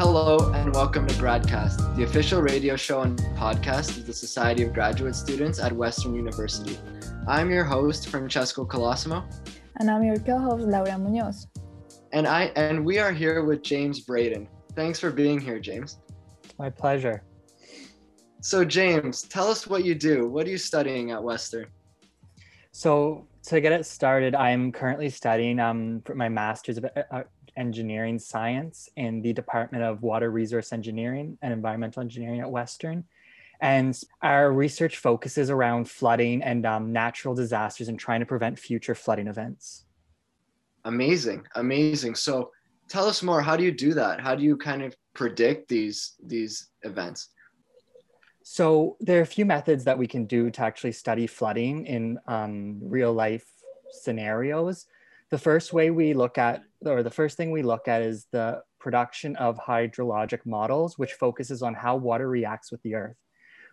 Hello and welcome to Gradcast, the official radio show and podcast of the Society of Graduate Students at Western University. I'm your host, Francesco Colosimo. And I'm your co-host, Laura Munoz. And I and we are here with James Braden. Thanks for being here, James. My pleasure. So James, tell us what you do. What are you studying at Western? So to get it started, I'm currently studying um, for my master's of uh, engineering science in the Department of Water Resource Engineering and Environmental Engineering at Western. And our research focuses around flooding and um, natural disasters and trying to prevent future flooding events. Amazing, amazing. So tell us more. How do you do that? How do you kind of predict these these events? So there are a few methods that we can do to actually study flooding in um, real life scenarios the first way we look at, or the first thing we look at is the production of hydrologic models, which focuses on how water reacts with the earth.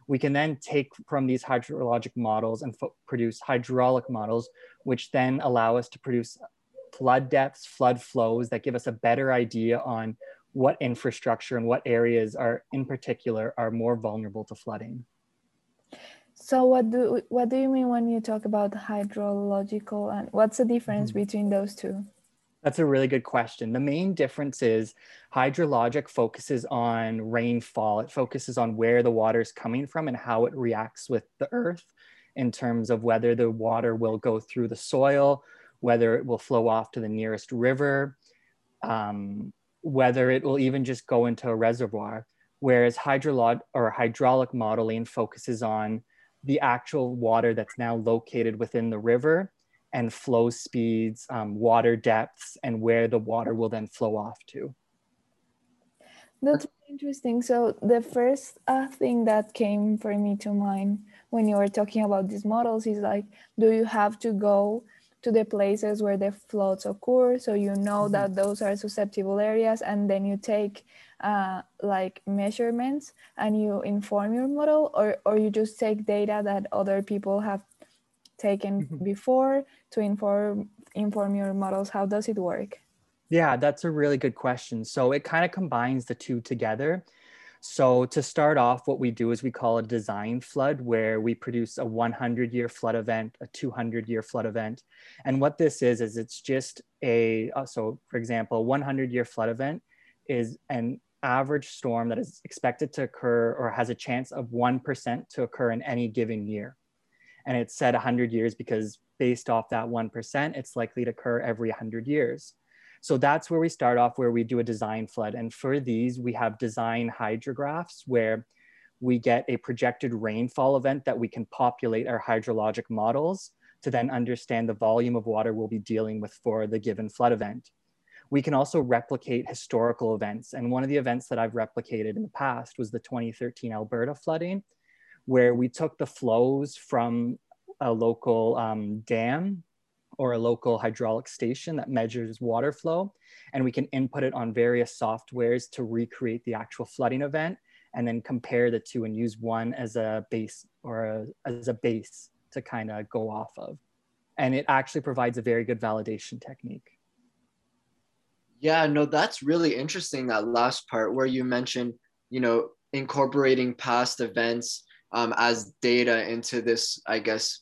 We can then take from these hydrologic models and produce hydraulic models, which then allow us to produce flood depths, flood flows that give us a better idea on what infrastructure and what areas are in particular are more vulnerable to flooding. So what do what do you mean when you talk about hydrological and what's the difference mm-hmm. between those two? That's a really good question. The main difference is hydrologic focuses on rainfall. It focuses on where the water is coming from and how it reacts with the earth in terms of whether the water will go through the soil, whether it will flow off to the nearest river, um, whether it will even just go into a reservoir. Whereas hydrolog or hydraulic modeling focuses on the actual water that's now located within the river and flow speeds, um, water depths, and where the water will then flow off to. That's interesting. So the first uh, thing that came for me to mind when you were talking about these models is like, do you have to go to the places where the floods occur so you know mm-hmm. that those are susceptible areas and then you take uh, like measurements and you inform your model or, or you just take data that other people have taken mm-hmm. before to inform inform your models? How does it work? Yeah that's a really good question. So it kind of combines the two together. So to start off what we do is we call a design flood where we produce a 100 year flood event a 200 year flood event. And what this is is it's just a uh, so for example 100 year flood event is an average storm that is expected to occur or has a chance of 1% to occur in any given year. And it's said 100 years because based off that 1%, it's likely to occur every 100 years. So that's where we start off, where we do a design flood. And for these, we have design hydrographs where we get a projected rainfall event that we can populate our hydrologic models to then understand the volume of water we'll be dealing with for the given flood event we can also replicate historical events. And one of the events that I've replicated in the past was the 2013 Alberta flooding, where we took the flows from a local um, dam or a local hydraulic station that measures water flow, and we can input it on various softwares to recreate the actual flooding event and then compare the two and use one as a base or a, as a base to kind of go off of. And it actually provides a very good validation technique. Yeah, no, that's really interesting. That last part where you mentioned, you know, incorporating past events um, as data into this, I guess,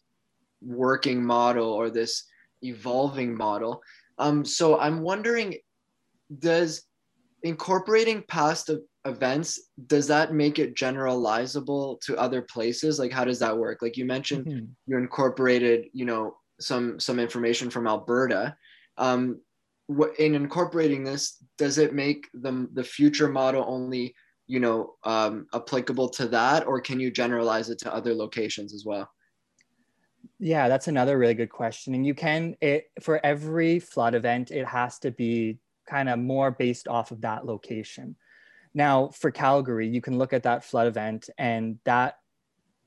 working model or this evolving model. Um, so I'm wondering, does incorporating past events does that make it generalizable to other places? Like, how does that work? Like you mentioned, mm-hmm. you incorporated, you know, some some information from Alberta. Um, in incorporating this, does it make the, the future model only, you know, um, applicable to that, or can you generalize it to other locations as well? Yeah, that's another really good question. And you can, it, for every flood event, it has to be kind of more based off of that location. Now, for Calgary, you can look at that flood event and that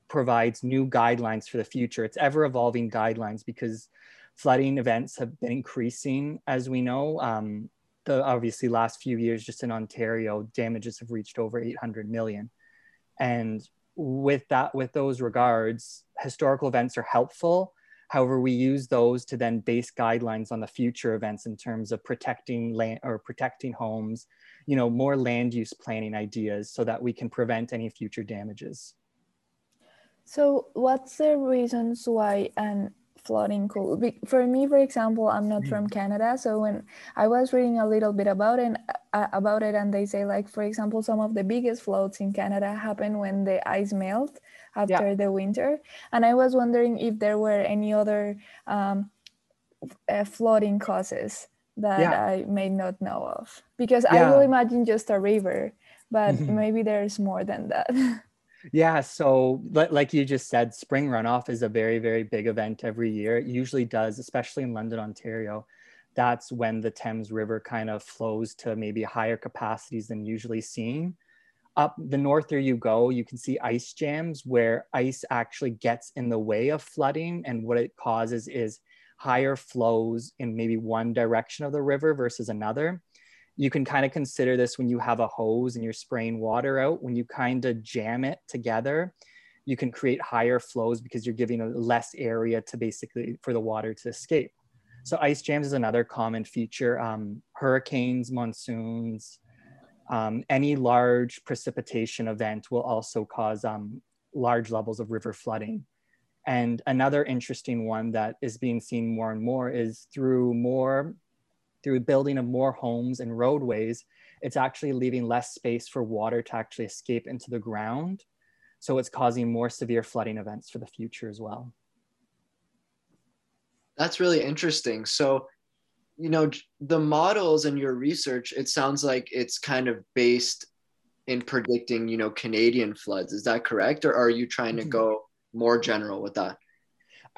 provides new guidelines for the future. It's ever evolving guidelines because flooding events have been increasing, as we know. Um, the obviously last few years, just in Ontario, damages have reached over 800 million. And with that, with those regards, historical events are helpful. However, we use those to then base guidelines on the future events in terms of protecting land or protecting homes, you know, more land use planning ideas so that we can prevent any future damages. So what's the reasons why an flooding could for me for example i'm not from mm. canada so when i was reading a little bit about it uh, about it and they say like for example some of the biggest floods in canada happen when the ice melt after yeah. the winter and i was wondering if there were any other um, uh, flooding causes that yeah. i may not know of because yeah. i will imagine just a river but mm-hmm. maybe there's more than that Yeah, so like you just said, spring runoff is a very, very big event every year. It usually does, especially in London, Ontario. That's when the Thames River kind of flows to maybe higher capacities than usually seen. Up the norther you go, you can see ice jams where ice actually gets in the way of flooding. And what it causes is higher flows in maybe one direction of the river versus another you can kind of consider this when you have a hose and you're spraying water out. When you kind of jam it together, you can create higher flows because you're giving a less area to basically for the water to escape. So ice jams is another common feature. Um, hurricanes, monsoons, um, any large precipitation event will also cause um, large levels of river flooding. And another interesting one that is being seen more and more is through more through building of more homes and roadways, it's actually leaving less space for water to actually escape into the ground. So it's causing more severe flooding events for the future as well. That's really interesting. So, you know, the models and your research, it sounds like it's kind of based in predicting, you know, Canadian floods. Is that correct? Or are you trying to mm-hmm. go more general with that?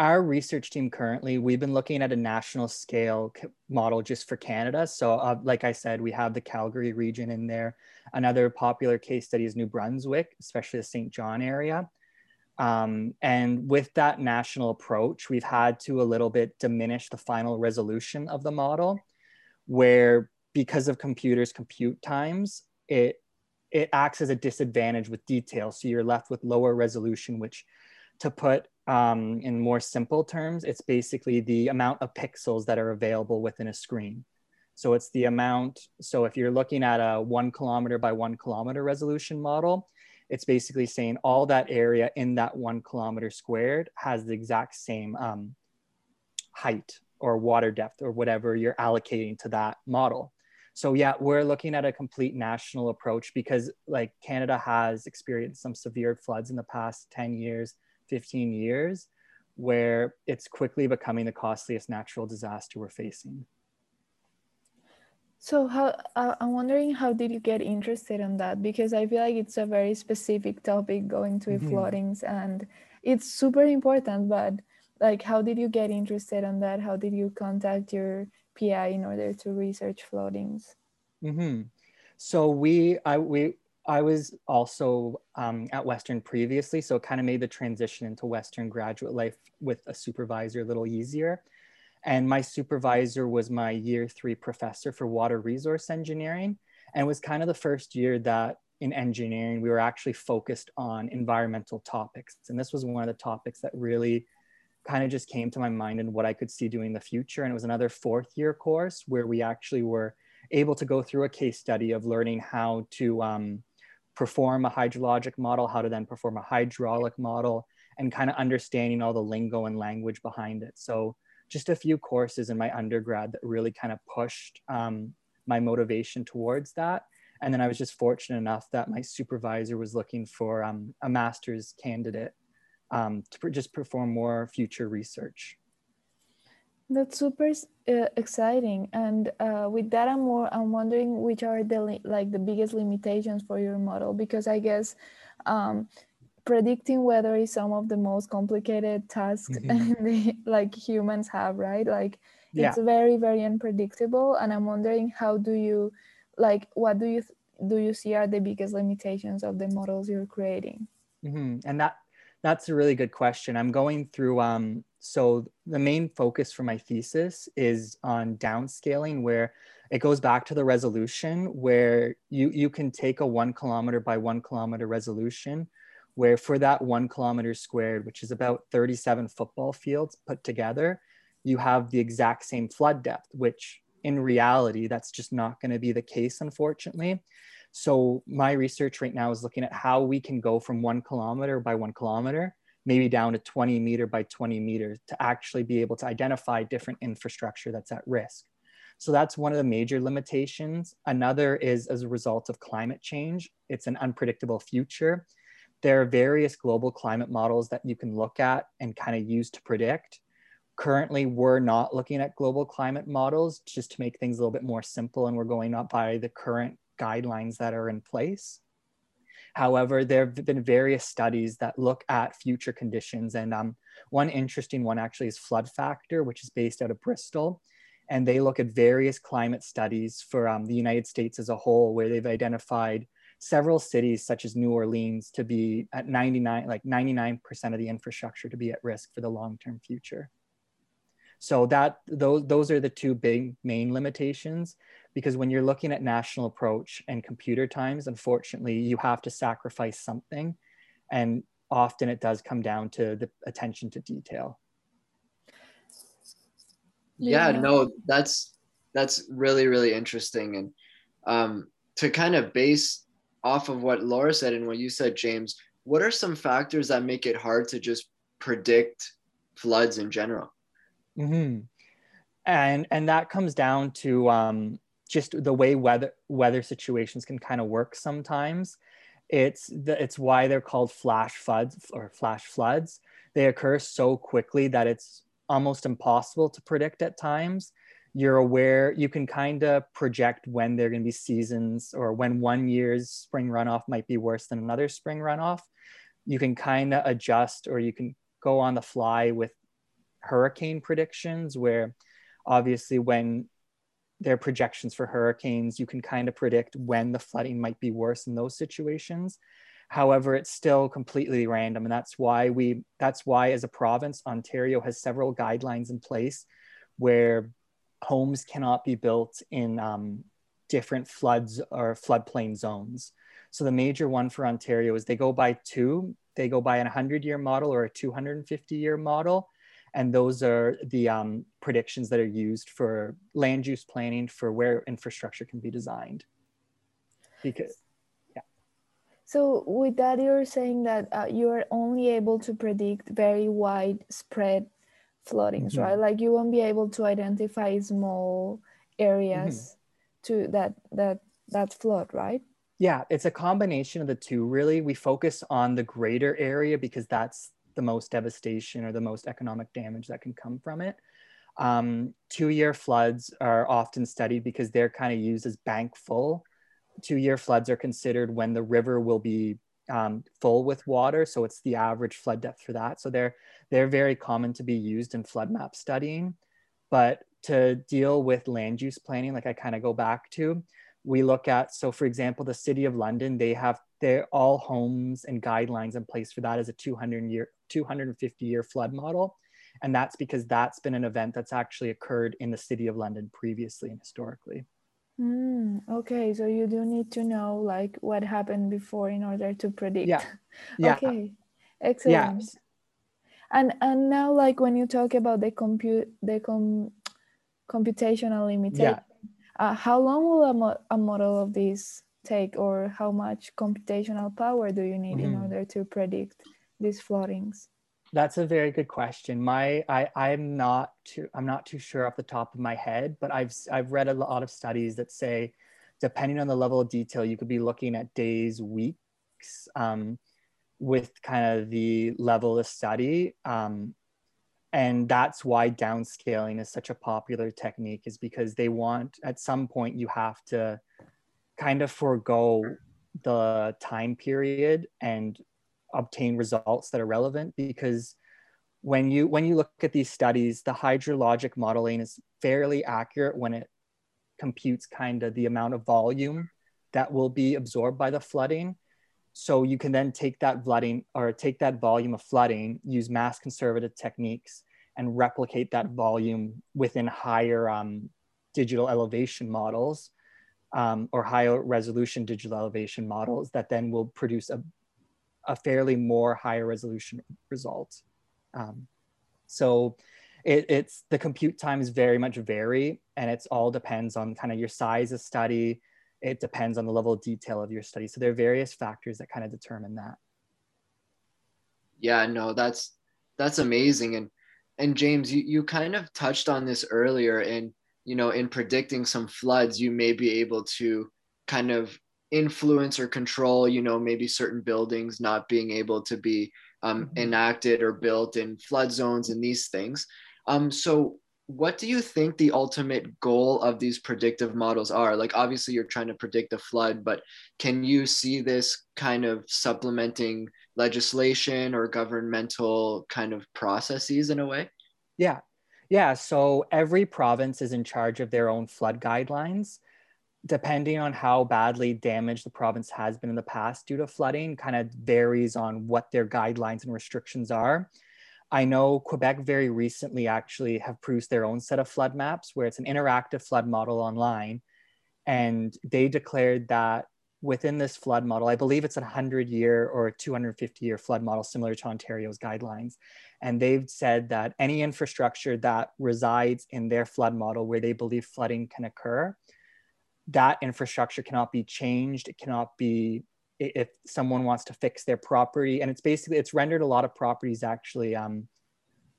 Our research team currently, we've been looking at a national scale model just for Canada. So, uh, like I said, we have the Calgary region in there. Another popular case study is New Brunswick, especially the St. John area. Um, and with that national approach, we've had to a little bit diminish the final resolution of the model, where because of computers' compute times, it it acts as a disadvantage with detail. So you're left with lower resolution, which to put um, in more simple terms, it's basically the amount of pixels that are available within a screen. So it's the amount, so if you're looking at a one kilometer by one kilometer resolution model, it's basically saying all that area in that one kilometer squared has the exact same um, height or water depth or whatever you're allocating to that model. So yeah, we're looking at a complete national approach because like Canada has experienced some severe floods in the past 10 years 15 years where it's quickly becoming the costliest natural disaster we're facing. So how uh, I'm wondering how did you get interested in that because I feel like it's a very specific topic going to mm-hmm. floodings and it's super important but like how did you get interested in that how did you contact your PI in order to research floodings? Mm-hmm. So we I we I was also um, at Western previously, so it kind of made the transition into Western graduate life with a supervisor a little easier. And my supervisor was my year three professor for water resource engineering. And it was kind of the first year that in engineering, we were actually focused on environmental topics. And this was one of the topics that really kind of just came to my mind and what I could see doing in the future. And it was another fourth year course where we actually were able to go through a case study of learning how to um, perform a hydrologic model, how to then perform a hydraulic model, and kind of understanding all the lingo and language behind it. So just a few courses in my undergrad that really kind of pushed um, my motivation towards that. And then I was just fortunate enough that my supervisor was looking for um, a master's candidate um, to just perform more future research. That's super uh, exciting. And uh, with that, I'm more. I'm wondering which are the like the biggest limitations for your model because I guess um, predicting weather is some of the most complicated tasks mm-hmm. the, like humans have, right? Like yeah. it's very very unpredictable. And I'm wondering how do you like what do you do you see are the biggest limitations of the models you're creating? Mm-hmm. And that that's a really good question. I'm going through um, so the main focus for my thesis is on downscaling where it goes back to the resolution where you, you can take a one kilometer by one kilometer resolution where for that one kilometer squared, which is about 37 football fields put together, you have the exact same flood depth, which in reality, that's just not going to be the case, unfortunately. So my research right now is looking at how we can go from one kilometer by one kilometer, maybe down to 20 meter by 20 meters to actually be able to identify different infrastructure that's at risk. So that's one of the major limitations. Another is as a result of climate change. It's an unpredictable future. There are various global climate models that you can look at and kind of use to predict. Currently, we're not looking at global climate models just to make things a little bit more simple, and we're going up by the current guidelines that are in place. However, there have been various studies that look at future conditions, and um, one interesting one actually is Flood Factor, which is based out of Bristol and they look at various climate studies for um, the United States as a whole, where they've identified several cities such as New Orleans to be at 99, like 99% of the infrastructure to be at risk for the long-term future. So that those, those are the two big main limitations because when you're looking at national approach and computer times, unfortunately, you have to sacrifice something. And often it does come down to the attention to detail. Yeah, no that's that's really really interesting. And um, to kind of base off of what laura said and what you said james what are some factors that make it hard to just predict floods in general mm-hmm. and and that comes down to um, just the way weather weather situations can kind of work sometimes it's the, it's why they're called flash floods or flash floods they occur so quickly that it's almost impossible to predict at times. You're aware, you can kind of project when there are going to be seasons or when one year's spring runoff might be worse than another spring runoff. You can kind of adjust or you can go on the fly with hurricane predictions, where obviously, when there are projections for hurricanes, you can kind of predict when the flooding might be worse in those situations. However, it's still completely random. And that's why we, that's why as a province, Ontario has several guidelines in place where homes cannot be built in um, different floods or floodplain zones. So the major one for Ontario is they go by two, they go by an 100 year model or a 250 year model. And those are the um, predictions that are used for land use planning for where infrastructure can be designed. Because yeah. so with that, you're saying that uh, you're only able to predict very widespread floodings, mm-hmm. right? Like you won't be able to identify small areas mm-hmm. to that that that flood, right? Yeah, it's a combination of the two. Really, we focus on the greater area because that's the most devastation or the most economic damage that can come from it. Um, two-year floods are often studied because they're kind of used as bank full two year floods are considered when the river will be um, full with water. So it's the average flood depth for that. So they're, they're very common to be used in flood map studying. But to deal with land use planning, like I kind of go back to, we look at, so for example, the city of London, they have their all homes and guidelines in place for that as a 200 year, 250 year flood model. And that's because that's been an event that's actually occurred in the city of London previously and historically. Mm, okay, so you do need to know like what happened before in order to predict. Yeah. yeah. Okay. Excellent. Yeah. And and now like when you talk about the compute the com computational limitation, yeah. uh, how long will a, mo- a model of this take or how much computational power do you need mm. in mm-hmm. order to predict these floodings? That's a very good question. My I I'm not too I'm not too sure off the top of my head, but I've I've read a lot of studies that say, depending on the level of detail, you could be looking at days, weeks, um, with kind of the level of study. Um, and that's why downscaling is such a popular technique, is because they want at some point you have to kind of forego the time period and obtain results that are relevant because when you when you look at these studies the hydrologic modeling is fairly accurate when it computes kind of the amount of volume that will be absorbed by the flooding. So you can then take that flooding or take that volume of flooding use mass conservative techniques and replicate that volume within higher um, digital elevation models um, or higher resolution digital elevation models that then will produce a a fairly more higher resolution result. Um, so it, it's the compute times very much vary and it's all depends on kind of your size of study. It depends on the level of detail of your study. So there are various factors that kind of determine that. Yeah no that's that's amazing. And and james you, you kind of touched on this earlier and you know in predicting some floods you may be able to kind of influence or control you know maybe certain buildings not being able to be um, mm-hmm. enacted or built in flood zones and these things. Um, so what do you think the ultimate goal of these predictive models are? Like obviously you're trying to predict a flood but can you see this kind of supplementing legislation or governmental kind of processes in a way? Yeah. Yeah. So every province is in charge of their own flood guidelines depending on how badly damaged the province has been in the past due to flooding kind of varies on what their guidelines and restrictions are I know Quebec very recently actually have produced their own set of flood maps where it's an interactive flood model online. And they declared that within this flood model, I believe it's a 100 year or 250 year flood model similar to Ontario's guidelines. And they've said that any infrastructure that resides in their flood model where they believe flooding can occur, that infrastructure cannot be changed, it cannot be if someone wants to fix their property. And it's basically it's rendered a lot of properties actually um,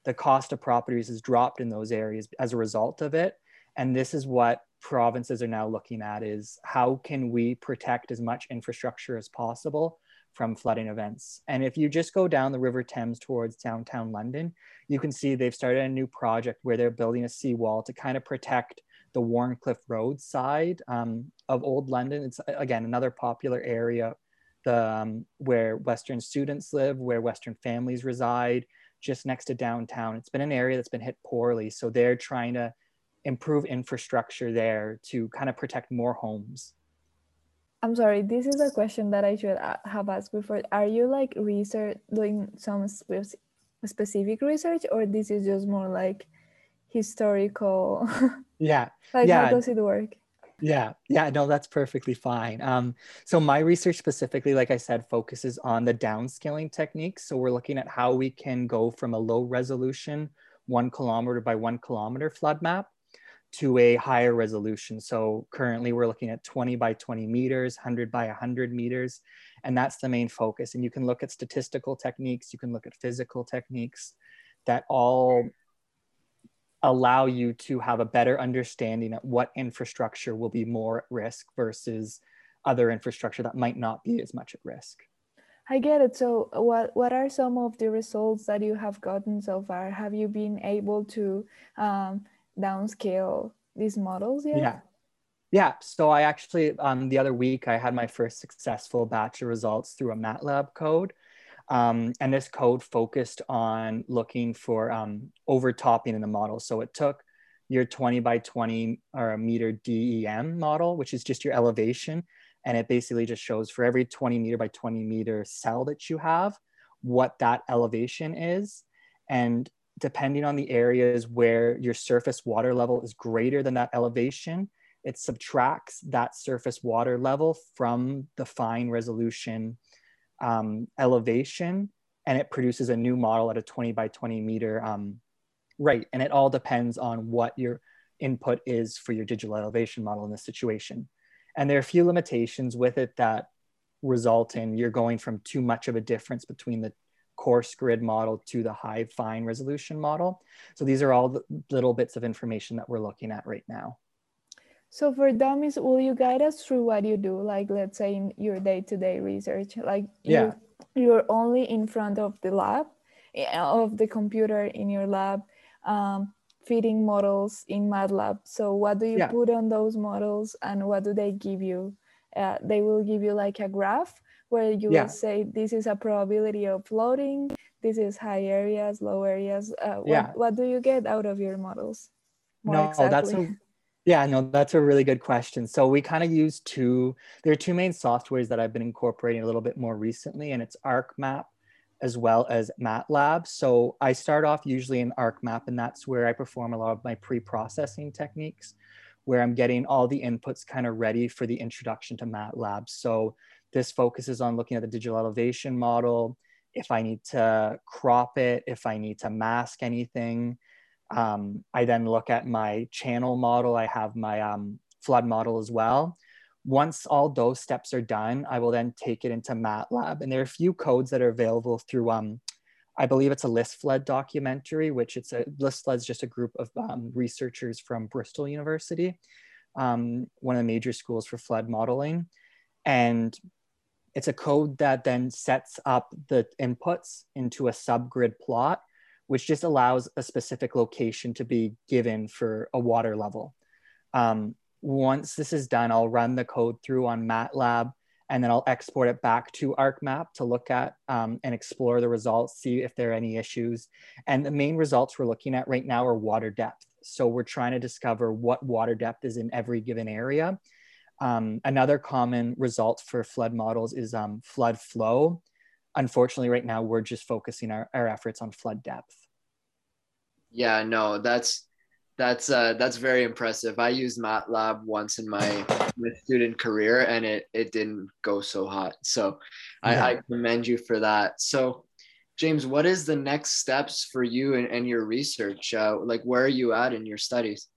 the cost of properties has dropped in those areas as a result of it. And this is what provinces are now looking at is how can we protect as much infrastructure as possible from flooding events? And if you just go down the river thames towards downtown london you can see they've started a new project where they're building a seawall to kind of protect the Wharncliffe Road side um, of Old London. It's again another popular area the um, where Western students live, where Western families reside, just next to downtown. It's been an area that's been hit poorly, so they're trying to improve infrastructure there to kind of protect more homes. I'm sorry, this is a question that I should uh, have asked before. Are you like research doing some spe- specific research, or this is just more like historical? Yeah. like yeah. how does it work? Yeah, yeah, no, that's perfectly fine. Um, so my research specifically, like I said, focuses on the downscaling techniques. So we're looking at how we can go from a low resolution, one kilometer by one kilometer flood map to a higher resolution. So currently we're looking at 20 by 20 meters, 100 by 100 meters, and that's the main focus. And you can look at statistical techniques, you can look at physical techniques that all allow you to have a better understanding of what infrastructure will be more at risk versus other infrastructure that might not be as much at risk. I get it. So, what what are some of the results that you have gotten so far? Have you been able to um, downscale these models yet? Yeah, yeah. So I actually um, the other week I had my first successful batch of results through a MATLAB code. Um, and this code focused on looking for um, overtopping in the model. So it took your 20 by 20 or meter DEM model, which is just your elevation. And it basically just shows for every 20 meter by 20 meter cell that you have, what that elevation is. And depending on the areas where your surface water level is greater than that elevation, it subtracts that surface water level from the fine resolution um, elevation and it produces a new model at a 20 by 20 meter um, rate. And it all depends on what your input is for your digital elevation model in this situation. And there are a few limitations with it that result in you're going from too much of a difference between the coarse grid model to the high fine resolution model. So these are all the little bits of information that we're looking at right now. So for dummies, will you guide us through what you do? Like let's say in your day-to-day research, like yeah. you, you're only in front of the lab, eh, of the computer in your lab, um, feeding models in MATLAB. So what do you yeah. put on those models and what do they give you? Uh, they will give you like a graph where you yeah. will say this is a probability of floating, this is high areas, low areas. Uh, what, yeah. what do you get out of your models? More no, exactly? that's a yeah, no, that's a really good question. So we kind of use two, there are two main softwares that I've been incorporating a little bit more recently, and it's ArcMap as well as MATLAB. So I start off usually in ArcMap, and that's where I perform a lot of my pre-processing techniques, where I'm getting all the inputs kind of ready for the introduction to MATLAB. So this focuses on looking at the digital elevation model, if I need to crop it, if I need to mask anything, Um, I then look at my channel model. I have my um, flood model as well. Once all those steps are done, I will then take it into MATLAB. And there are a few codes that are available through, um, I believe it's a LISFLOOD documentary, which it's a LISFLOOD is just a group of um, researchers from Bristol University, um, one of the major schools for flood modeling. And it's a code that then sets up the inputs into a subgrid plot, which just allows a specific location to be given for a water level. Um, once this is done, I'll run the code through on MATLAB and then I'll export it back to ArcMap to look at um, and explore the results, see if there are any issues. And the main results we're looking at right now are water depth. So we're trying to discover what water depth is in every given area. Um, another common result for flood models is um, flood flow. Unfortunately, right now we're just focusing our, our efforts on flood depth. Yeah, no, that's that's uh, that's very impressive. I used MATLAB once in my, my student career, and it it didn't go so hot. So yeah. I, I, commend you for that. So, James, what is the next steps for you and, and your research? Uh, like, where are you at in your studies?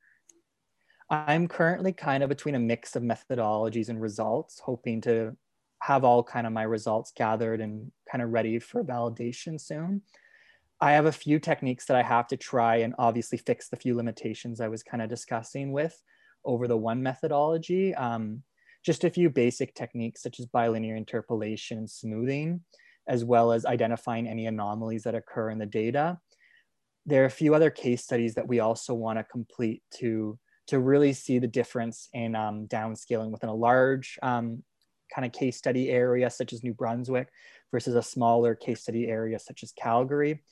I'm currently kind of between a mix of methodologies and results, hoping to have all kind of my results gathered and kind of ready for validation soon. I have a few techniques that I have to try and obviously fix the few limitations I was kind of discussing with over the one methodology. Um, just a few basic techniques such as bilinear interpolation and smoothing, as well as identifying any anomalies that occur in the data. There are a few other case studies that we also want to complete to, to really see the difference in um, downscaling within a large um, kind of case study area such as New Brunswick versus a smaller case study area such as Calgary.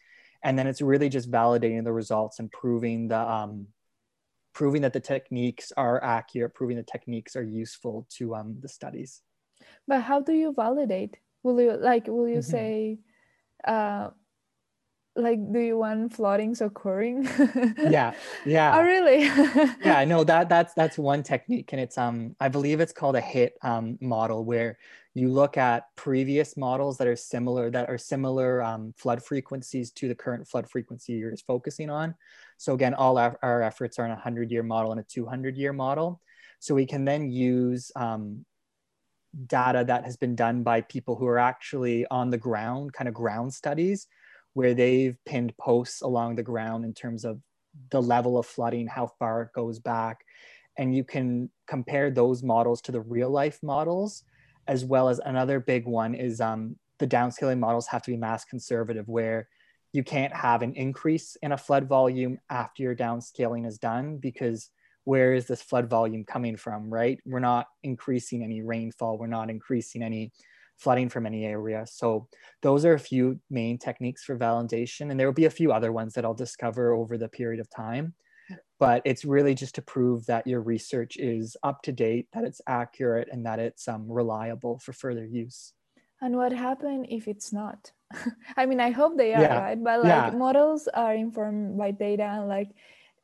And then it's really just validating the results and proving the um, proving that the techniques are accurate proving the techniques are useful to um, the studies. But how do you validate? Will you like will you mm-hmm. say uh, like do you want floodings occurring? Yeah yeah. Oh really? Yeah no that that's that's one technique and it's um i believe it's called a hit um model where you look at previous models that are similar that are similar um, flood frequencies to the current flood frequency you're focusing on. So again all our, our efforts are in a 100 year model and a 200 year model. So we can then use um, data that has been done by people who are actually on the ground kind of ground studies where they've pinned posts along the ground in terms of the level of flooding, how far it goes back. And you can compare those models to the real life models, as well as another big one is um, the downscaling models have to be mass conservative, where you can't have an increase in a flood volume after your downscaling is done because where is this flood volume coming from, right? We're not increasing any rainfall, we're not increasing any flooding from any area. So those are a few main techniques for validation. And there will be a few other ones that I'll discover over the period of time. But it's really just to prove that your research is up to date, that it's accurate, and that it's um, reliable for further use. And what happens if it's not? I mean, I hope they are, yeah. right? But like yeah. models are informed by data and like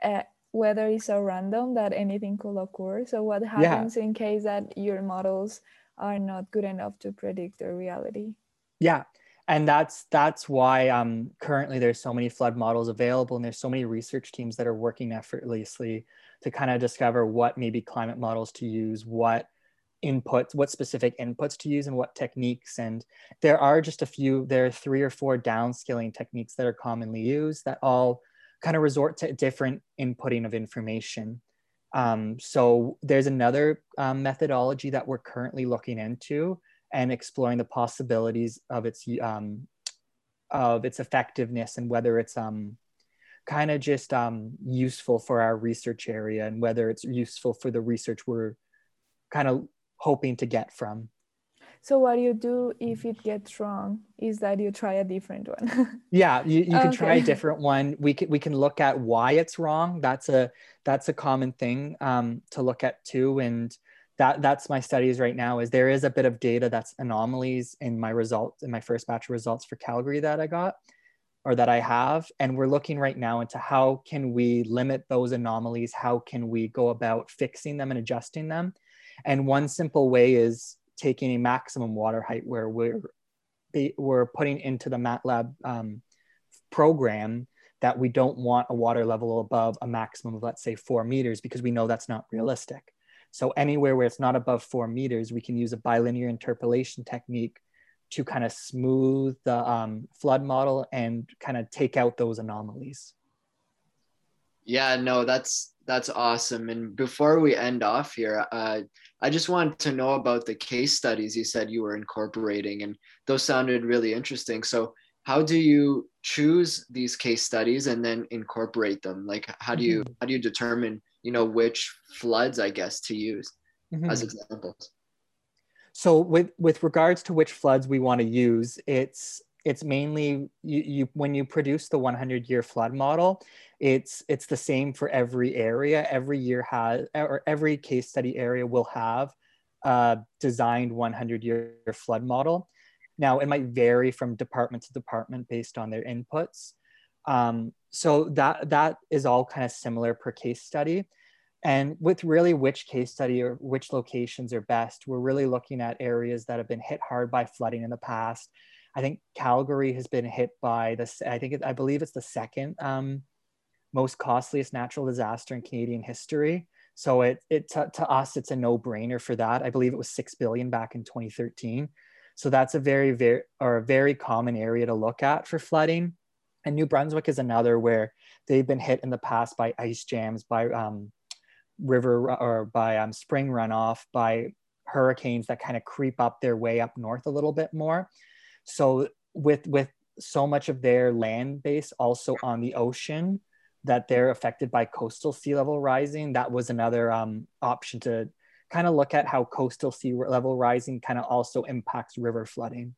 uh, weather is so random that anything could occur. So what happens yeah. in case that your models are not good enough to predict the reality. Yeah. And that's that's why um, currently there's so many flood models available, and there's so many research teams that are working effortlessly to kind of discover what maybe climate models to use, what inputs, what specific inputs to use, and what techniques. And there are just a few, there are three or four downscaling techniques that are commonly used that all kind of resort to different inputting of information. Um, so there's another um, methodology that we're currently looking into and exploring the possibilities of its um, of its effectiveness and whether it's um, kind of just um, useful for our research area and whether it's useful for the research we're kind of hoping to get from. So what you do if it gets wrong is that you try a different one. yeah, you, you can okay. try a different one. We can we can look at why it's wrong. That's a that's a common thing um, to look at too. And that that's my studies right now. Is there is a bit of data that's anomalies in my results in my first batch of results for Calgary that I got or that I have, and we're looking right now into how can we limit those anomalies. How can we go about fixing them and adjusting them? And one simple way is taking a maximum water height where we're we're putting into the MATLAB um, program that we don't want a water level above a maximum of, let's say, four meters, because we know that's not realistic. So anywhere where it's not above four meters, we can use a bilinear interpolation technique to kind of smooth the um, flood model and kind of take out those anomalies. Yeah, no, that's that's awesome. And before we end off here, uh, I just wanted to know about the case studies you said you were incorporating, and those sounded really interesting. So, how do you choose these case studies and then incorporate them? Like, how do you mm-hmm. how do you determine, you know, which floods, I guess, to use mm-hmm. as examples? So, with with regards to which floods we want to use, it's it's mainly you, you when you produce the 100 year flood model it's it's the same for every area. Every year has or every case study area will have a designed 100 year flood model. Now it might vary from department to department based on their inputs. Um, so that that is all kind of similar per case study. And with really which case study or which locations are best we're really looking at areas that have been hit hard by flooding in the past i think calgary has been hit by this i think it, i believe it's the second um, most costliest natural disaster in Canadian history. So it, it to, to us, it's a no brainer for that. I believe it was 6 billion back in 2013. So that's a very, very, or a very common area to look at for flooding. And New Brunswick is another where they've been hit in the past by ice jams, by um, river or by um, spring runoff, by hurricanes that kind of creep up their way up north a little bit more. So with with so much of their land base also on the ocean, that they're affected by coastal sea level rising. That was another um, option to kind of look at how coastal sea level rising kind of also impacts river flooding.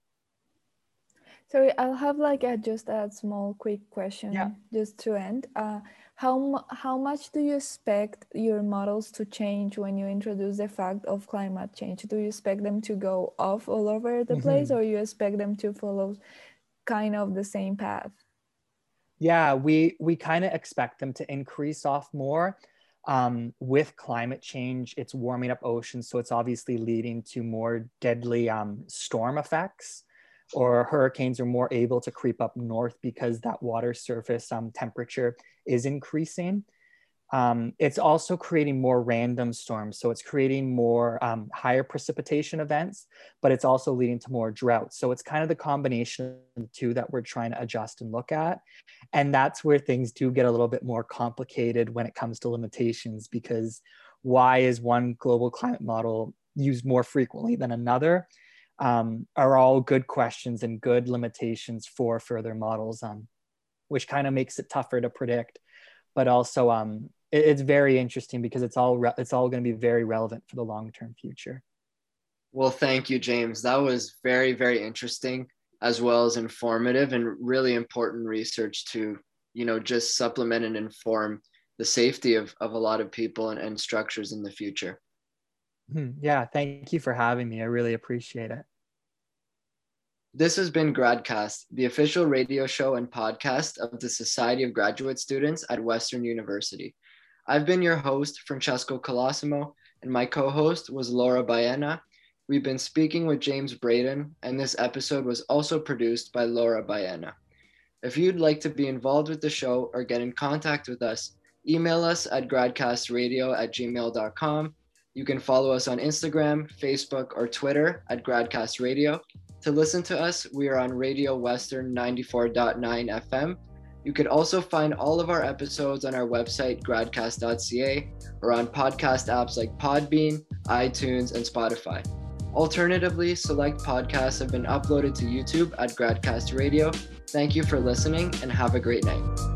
Sorry, I'll have like a, just a small quick question yeah. just to end. Uh, how, how much do you expect your models to change when you introduce the fact of climate change? Do you expect them to go off all over the mm-hmm. place or you expect them to follow kind of the same path? Yeah, we we kind of expect them to increase off more. Um, with climate change, it's warming up oceans, so it's obviously leading to more deadly um, storm effects, or hurricanes are more able to creep up north because that water surface um, temperature is increasing. Um, it's also creating more random storms. So it's creating more um, higher precipitation events, but it's also leading to more drought. So it's kind of the combination of the two that we're trying to adjust and look at. And that's where things do get a little bit more complicated when it comes to limitations, because why is one global climate model used more frequently than another? Um, are all good questions and good limitations for further models, um, which kind of makes it tougher to predict but also um, it, it's very interesting because it's all re- it's all going to be very relevant for the long term future. Well, thank you, James. That was very very interesting as well as informative and really important research to you know just supplement and inform the safety of, of a lot of people and, and structures in the future. Hmm, yeah, thank you for having me. I really appreciate it. This has been Gradcast, the official radio show and podcast of the Society of Graduate Students at Western University. I've been your host, Francesco Colosimo, and my co host was Laura Baena. We've been speaking with James Braden, and this episode was also produced by Laura Baena. If you'd like to be involved with the show or get in contact with us, email us at gradcastradio at gmail.com. You can follow us on Instagram, Facebook, or Twitter at gradcastradio. To listen to us, we are on Radio Western 94.9 FM you can also find all of our episodes on our website, gradcast.ca, or on podcast apps like Podbean, iTunes, and Spotify. Alternatively, select podcasts have been uploaded to YouTube at Gradcast Radio. Thank you for listening and have a great night.